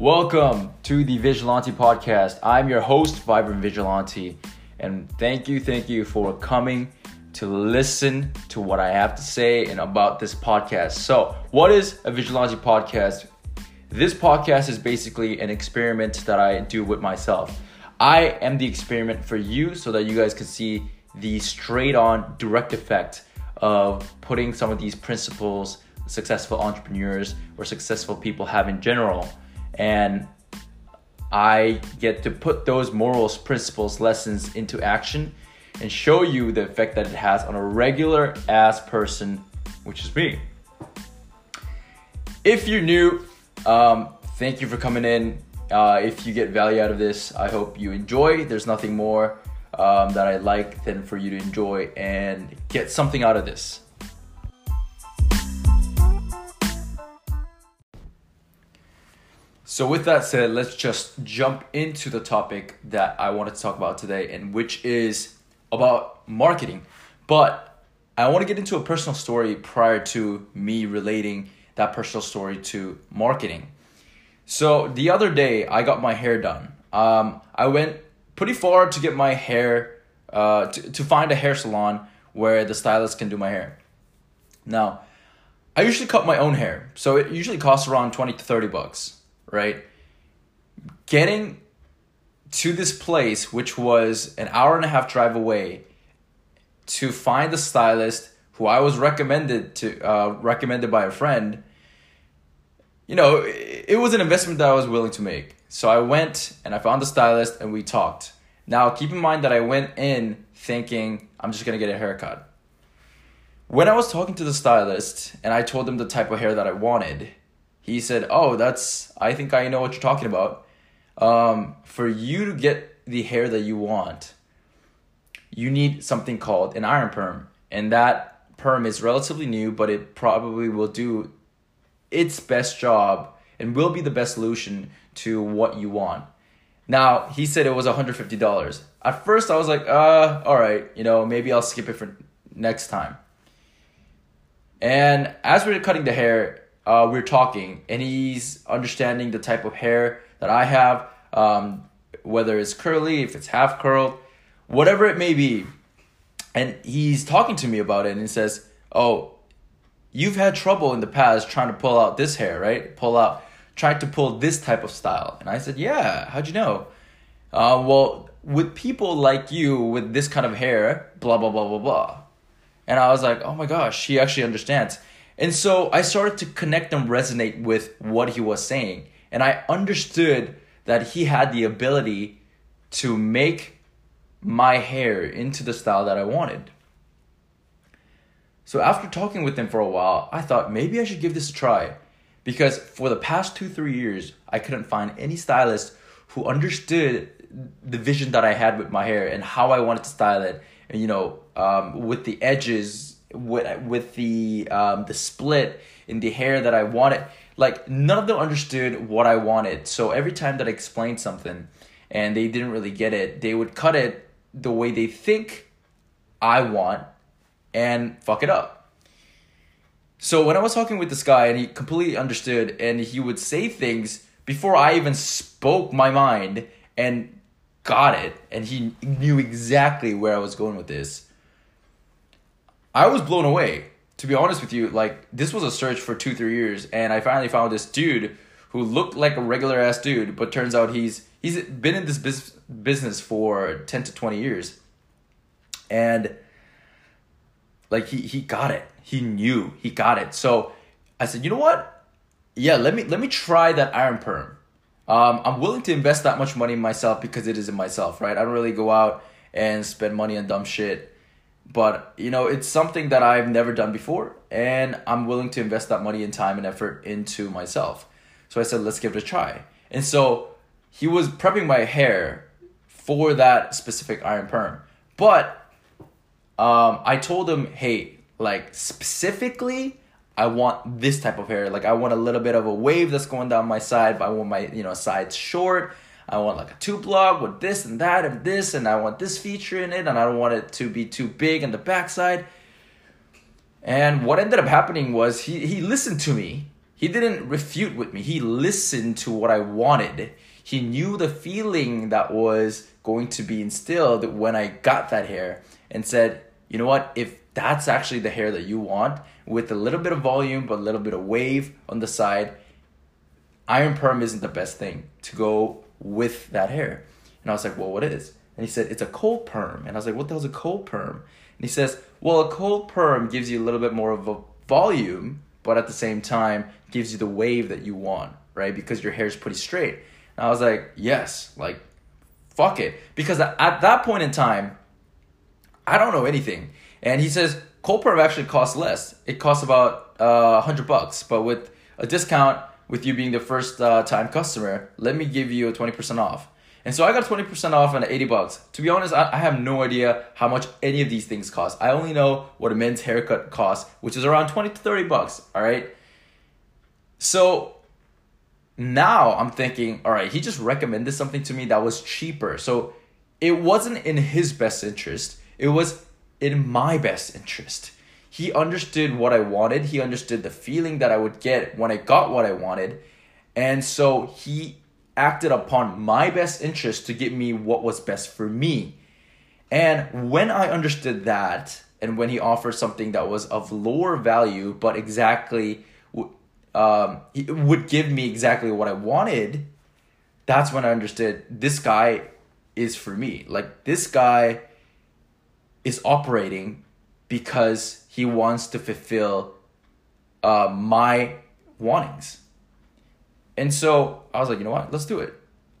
Welcome to the Vigilante Podcast. I'm your host, Vibrant Vigilante, and thank you, thank you for coming to listen to what I have to say and about this podcast. So, what is a Vigilante Podcast? This podcast is basically an experiment that I do with myself. I am the experiment for you so that you guys can see the straight on direct effect of putting some of these principles successful entrepreneurs or successful people have in general. And I get to put those morals, principles, lessons into action and show you the effect that it has on a regular ass person, which is me. If you're new, um, thank you for coming in. Uh, if you get value out of this, I hope you enjoy. There's nothing more um, that I like than for you to enjoy and get something out of this. So, with that said, let's just jump into the topic that I wanted to talk about today, and which is about marketing. But I want to get into a personal story prior to me relating that personal story to marketing. So the other day, I got my hair done. Um, I went pretty far to get my hair, uh, to, to find a hair salon where the stylist can do my hair. Now, I usually cut my own hair, so it usually costs around 20 to 30 bucks, right? Getting to this place, which was an hour and a half drive away, to find the stylist who I was recommended to uh, recommended by a friend you know, it, it was an investment that I was willing to make. So I went and I found the stylist and we talked. Now, keep in mind that I went in thinking I'm just gonna get a haircut. When I was talking to the stylist and I told him the type of hair that I wanted, he said, "Oh, that's I think I know what you're talking about. Um, for you to get the hair that you want, you need something called an iron perm, and that perm is relatively new, but it probably will do its best job and will be the best solution to what you want. Now, he said it was $150. At first, I was like, uh, all right, you know, maybe I'll skip it for next time. And as we are cutting the hair, uh, we are talking, and he's understanding the type of hair that I have, um, whether it's curly, if it's half curled, whatever it may be. And he's talking to me about it, and he says, oh, you've had trouble in the past trying to pull out this hair, right? Pull out, trying to pull this type of style. And I said, yeah, how'd you know? Uh, well, with people like you with this kind of hair, blah, blah, blah, blah, blah. And I was like, oh my gosh, he actually understands. And so I started to connect and resonate with what he was saying. And I understood that he had the ability to make my hair into the style that I wanted. So after talking with him for a while, I thought maybe I should give this a try. Because for the past two, three years, I couldn't find any stylist who understood the vision that I had with my hair and how I wanted to style it. And you know, um, with the edges, with with the um, the split in the hair that I wanted. Like none of them understood what I wanted. So every time that I explained something and they didn't really get it, they would cut it the way they think I want and fuck it up. So when I was talking with this guy and he completely understood and he would say things before I even spoke my mind and got it and he knew exactly where I was going with this. I was blown away. To be honest with you, like this was a search for 2 3 years and I finally found this dude who looked like a regular ass dude but turns out he's he's been in this biz- business for 10 to 20 years. And like he he got it. He knew he got it. So I said, you know what? Yeah, let me let me try that iron perm. Um, I'm willing to invest that much money in myself because it is in myself, right? I don't really go out and spend money on dumb shit. But you know, it's something that I've never done before, and I'm willing to invest that money and time and effort into myself. So I said, let's give it a try. And so he was prepping my hair for that specific iron perm. But um, I told him, hey, like specifically, I want this type of hair. Like I want a little bit of a wave that's going down my side, but I want my you know sides short. I want like a two block with this and that and this, and I want this feature in it, and I don't want it to be too big on the backside. And what ended up happening was he he listened to me. he didn't refute with me. He listened to what I wanted. He knew the feeling that was going to be instilled when I got that hair and said, you know what, if that's actually the hair that you want with a little bit of volume but a little bit of wave on the side, iron perm isn't the best thing to go with that hair. And I was like, well, what is? And he said, it's a cold perm. And I was like, what the hell's a cold perm? And he says, well, a cold perm gives you a little bit more of a volume but at the same time gives you the wave that you want, right? Because your hair is pretty straight. And I was like, yes, like, fuck it. Because at that point in time, I don't know anything. And he says, cold perm actually costs less. It costs about uh, 100 bucks, but with a discount, with you being the first uh, time customer, let me give you a 20% off. And so I got 20% off and 80 bucks. To be honest, I, I have no idea how much any of these things cost. I only know what a men's haircut costs, which is around 20 to 30 bucks, all right? So now I'm thinking, all right, he just recommended something to me that was cheaper. So it wasn't in his best interest, it was in my best interest. He understood what I wanted, he understood the feeling that I would get when I got what I wanted. And so he acted upon my best interest to get me what was best for me. And when I understood that, and when he offered something that was of lower value, but exactly um, would give me exactly what I wanted, that's when I understood this guy is for me. Like, this guy is operating because he wants to fulfill uh, my wantings. And so I was like, you know what? Let's do it.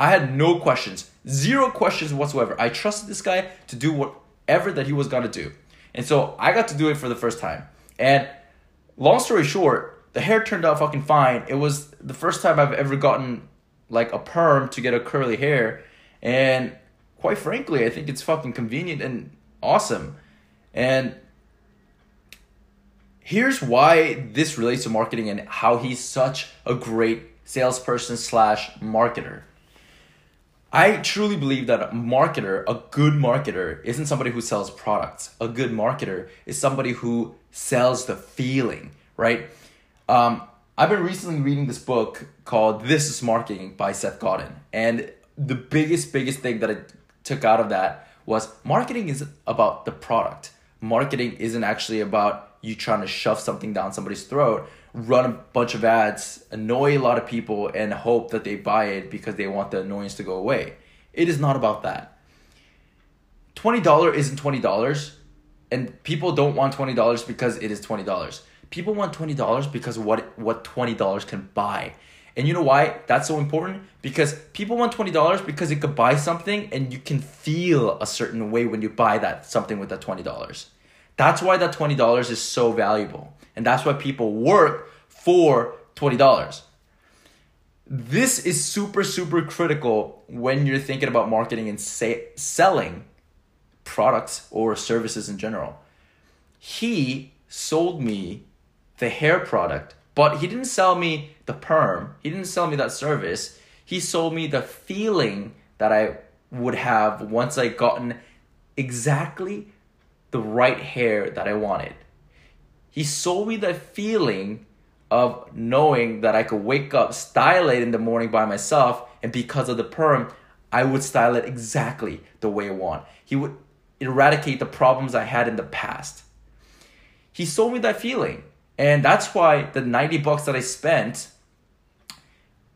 I had no questions, zero questions whatsoever. I trusted this guy to do whatever that he was gonna do. And so I got to do it for the first time. And long story short, the hair turned out fucking fine. It was the first time I've ever gotten like a perm to get a curly hair. And quite frankly, I think it's fucking convenient and awesome. And here's why this relates to marketing and how he's such a great salesperson slash marketer. I truly believe that a marketer, a good marketer, isn't somebody who sells products. A good marketer is somebody who sells the feeling, right? Um, I've been recently reading this book called This is Marketing by Seth Godin. And the biggest, biggest thing that I took out of that was marketing is about the product. Marketing isn't actually about you trying to shove something down somebody's throat run a bunch of ads, annoy a lot of people, and hope that they buy it because they want the annoyance to go away. It is not about that. $20 isn't $20, and people don't want $20 because it is $20. People want $20 because what what $20 can buy. And you know why that's so important? Because people want $20 because it could buy something and you can feel a certain way when you buy that something with that $20. That's why that $20 is so valuable. And that's why people work for $20. This is super, super critical when you're thinking about marketing and say, selling products or services in general. He sold me the hair product, but he didn't sell me the perm. He didn't sell me that service. He sold me the feeling that I would have once I gotten exactly the right hair that I wanted. He sold me the feeling of knowing that I could wake up, style it in the morning by myself, and because of the perm, I would style it exactly the way I want. He would eradicate the problems I had in the past. He sold me that feeling. And that's why the 90 bucks that I spent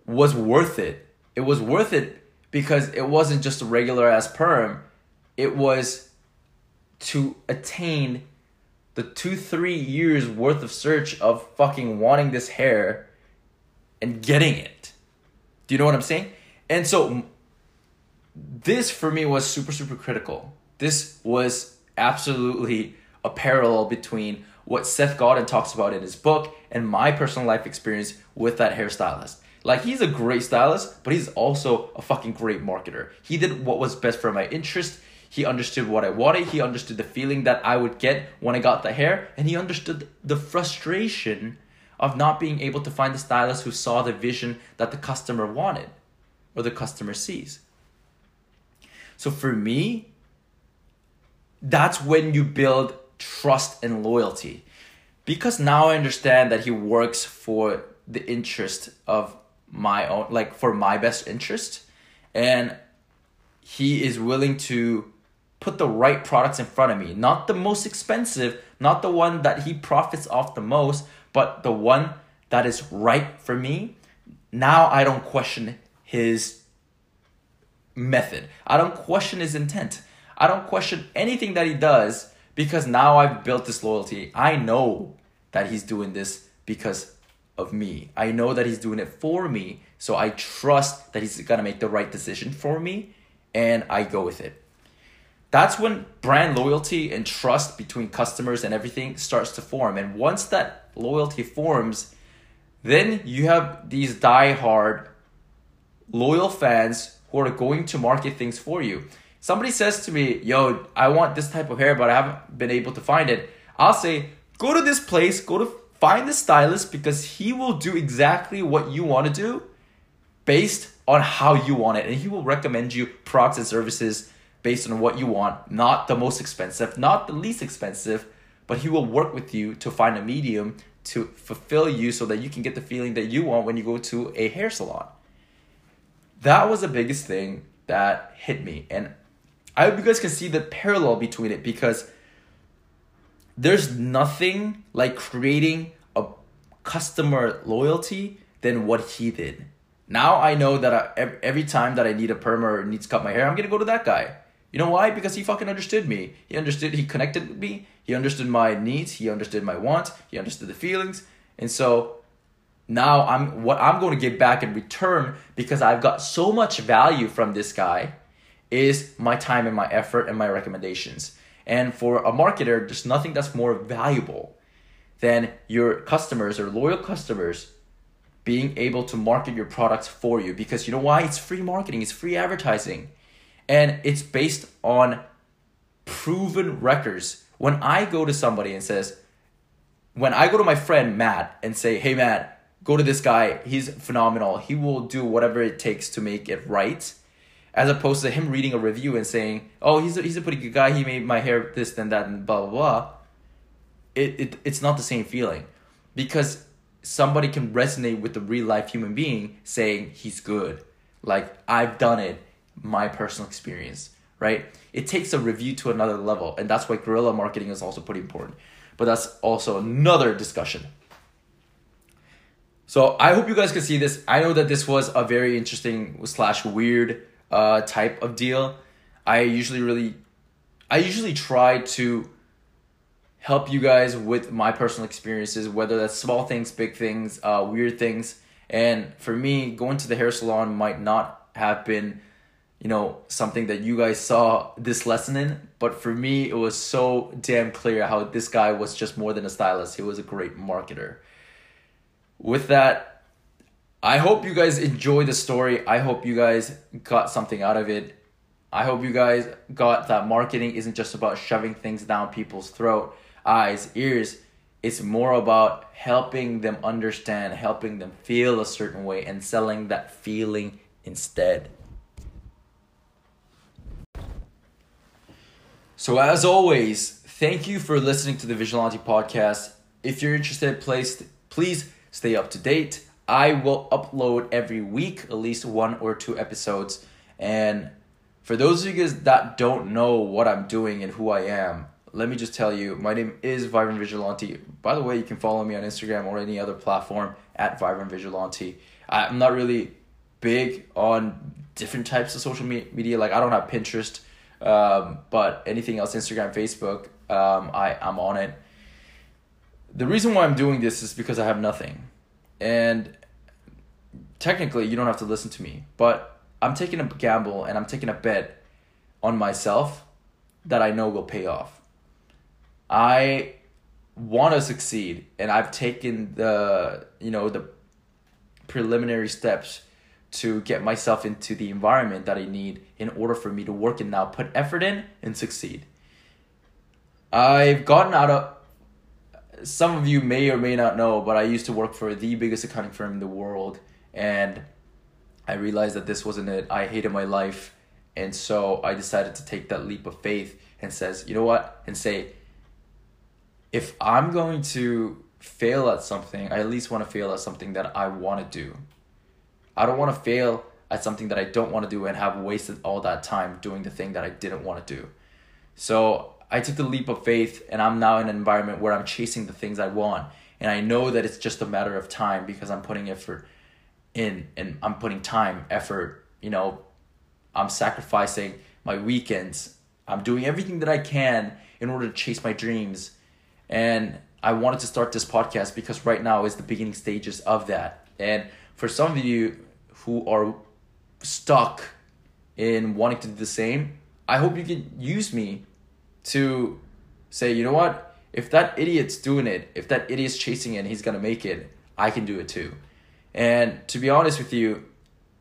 was worth it. It was worth it because it wasn't just a regular ass perm. It was to attain the two, three years worth of search of fucking wanting this hair and getting it. Do you know what I'm saying? And so this for me was super, super critical. This was absolutely a parallel between what Seth Godin talks about in his book and my personal life experience with that hairstylist. Like he's a great stylist, but he's also a fucking great marketer. He did what was best for my interest. He understood what I wanted. He understood the feeling that I would get when I got the hair. And he understood the frustration of not being able to find the stylist who saw the vision that the customer wanted or the customer sees. So for me, that's when you build trust and loyalty. Because now I understand that he works for the interest of my own like for my best interest and he is willing to put the right products in front of me. Not the most expensive not the one that he profits off the most but the one that is right for me. Now i don't question his method. I don't question his intent. I don't question anything that he does because now i've built this loyalty. I know that he's doing this because of me. I know that he's doing it for me, so I trust that he's gonna make the right decision for me, and I go with it. That's when brand loyalty and trust between customers and everything starts to form. And once that loyalty forms, then you have these die-hard loyal fans who are going to market things for you. Somebody says to me, Yo, I want this type of hair, but I haven't been able to find it. I'll say, Go to this place, go to Find the stylist because he will do exactly what you want to do based on how you want it. And he will recommend you products and services based on what you want, not the most expensive, not the least expensive, but he will work with you to find a medium to fulfill you so that you can get the feeling that you want when you go to a hair salon. That was the biggest thing that hit me. And I hope you guys can see the parallel between it because there's nothing like creating a customer loyalty than what he did. Now I know that I, every time that I need a perm or needs to cut my hair, I'm gonna go to that guy. You know why? Because he fucking understood me. He understood. He connected with me. He understood my needs. He understood my wants. He understood the feelings. And so now I'm what I'm going to get back in return because I've got so much value from this guy is my time and my effort and my recommendations. And for a marketer, there's nothing that's more valuable than your customers or loyal customers being able to market your products for you because you know why? It's free marketing, it's free advertising. And it's based on proven records. When I go to somebody and says, when I go to my friend Matt and say, hey Matt, go to this guy, he's phenomenal. He will do whatever it takes to make it right as opposed to him reading a review and saying, "Oh, he's a, he's a pretty good guy. He made my hair this and that and blah blah blah." It, it it's not the same feeling because somebody can resonate with the real life human being saying he's good. Like I've done it, my personal experience, right? It takes a review to another level, and that's why guerrilla marketing is also pretty important. But that's also another discussion. So I hope you guys can see this. I know that this was a very interesting slash weird uh, type of deal, I usually really, I usually try to help you guys with my personal experiences, whether that's small things, big things, uh, weird things. And for me, going to the hair salon might not have been, you know, something that you guys saw this lesson in. But for me, it was so damn clear how this guy was just more than a stylist. He was a great marketer. With that, I hope you guys enjoy the story. I hope you guys got something out of it. I hope you guys got that marketing isn't just about shoving things down people's throat, eyes, ears. It's more about helping them understand, helping them feel a certain way, and selling that feeling instead. So, as always, thank you for listening to the Vigilante podcast. If you're interested, please, please stay up to date. I will upload every week at least one or two episodes. And for those of you guys that don't know what I'm doing and who I am, let me just tell you, my name is Vibrant Vigilante. By the way, you can follow me on Instagram or any other platform at Vibrant Vigilante. I'm not really big on different types of social media. Like I don't have Pinterest, um, but anything else, Instagram, Facebook, um, I I'm on it. The reason why I'm doing this is because I have nothing, and technically you don't have to listen to me, but I'm taking a gamble and I'm taking a bet on myself that I know will pay off. I want to succeed and I've taken the, you know, the preliminary steps to get myself into the environment that I need in order for me to work and now put effort in and succeed. I've gotten out of some of you may or may not know, but I used to work for the biggest accounting firm in the world and I realized that this wasn't it. I hated my life, and so I decided to take that leap of faith and says, you know what, and say, if I'm going to fail at something, I at least want to fail at something that I want to do. I don't want to fail at something that I don't want to do and have wasted all that time doing the thing that I didn't want to do. So I took the leap of faith and I'm now in an environment where I'm chasing the things I want. And I know that it's just a matter of time because I'm putting effort in and I'm putting time, effort, you know, I'm sacrificing my weekends. I'm doing everything that I can in order to chase my dreams. And I wanted to start this podcast because right now is the beginning stages of that. And for some of you who are stuck in wanting to do the same, I hope you can use me to say, you know what? If that idiot's doing it, if that idiot's chasing it and he's gonna make it, I can do it too. And to be honest with you,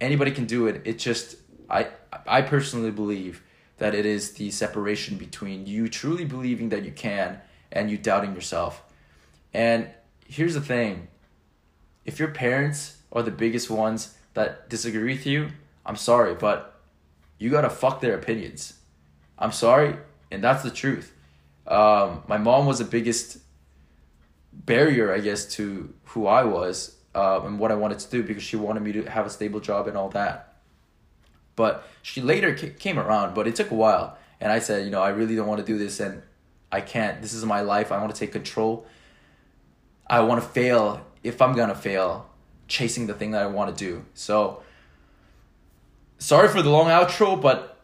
anybody can do it. It just I I personally believe that it is the separation between you truly believing that you can and you doubting yourself. And here's the thing. If your parents are the biggest ones that disagree with you, I'm sorry, but you gotta fuck their opinions. I'm sorry, and that's the truth. Um, my mom was the biggest barrier, I guess, to who I was uh, and what I wanted to do because she wanted me to have a stable job and all that. But she later came around, but it took a while. And I said, you know, I really don't want to do this and I can't. This is my life. I want to take control. I want to fail if I'm going to fail chasing the thing that I want to do. So, sorry for the long outro, but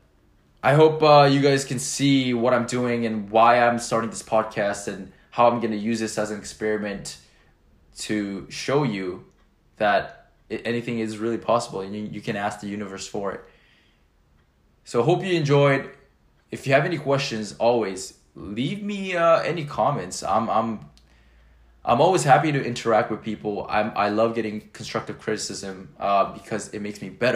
I hope uh, you guys can see what I'm doing and why I'm starting this podcast and how I'm going to use this as an experiment to show you that anything is really possible and you, you can ask the universe for it. So, hope you enjoyed. If you have any questions, always leave me uh, any comments. I'm I'm I'm always happy to interact with people. I'm I love getting constructive criticism uh, because it makes me better.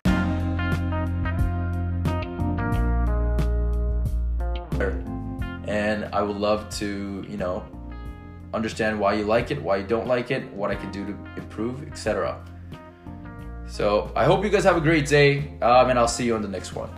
And I would love to, you know, understand why you like it, why you don't like it, what I can do to improve, etc. So I hope you guys have a great day, um, and I'll see you on the next one.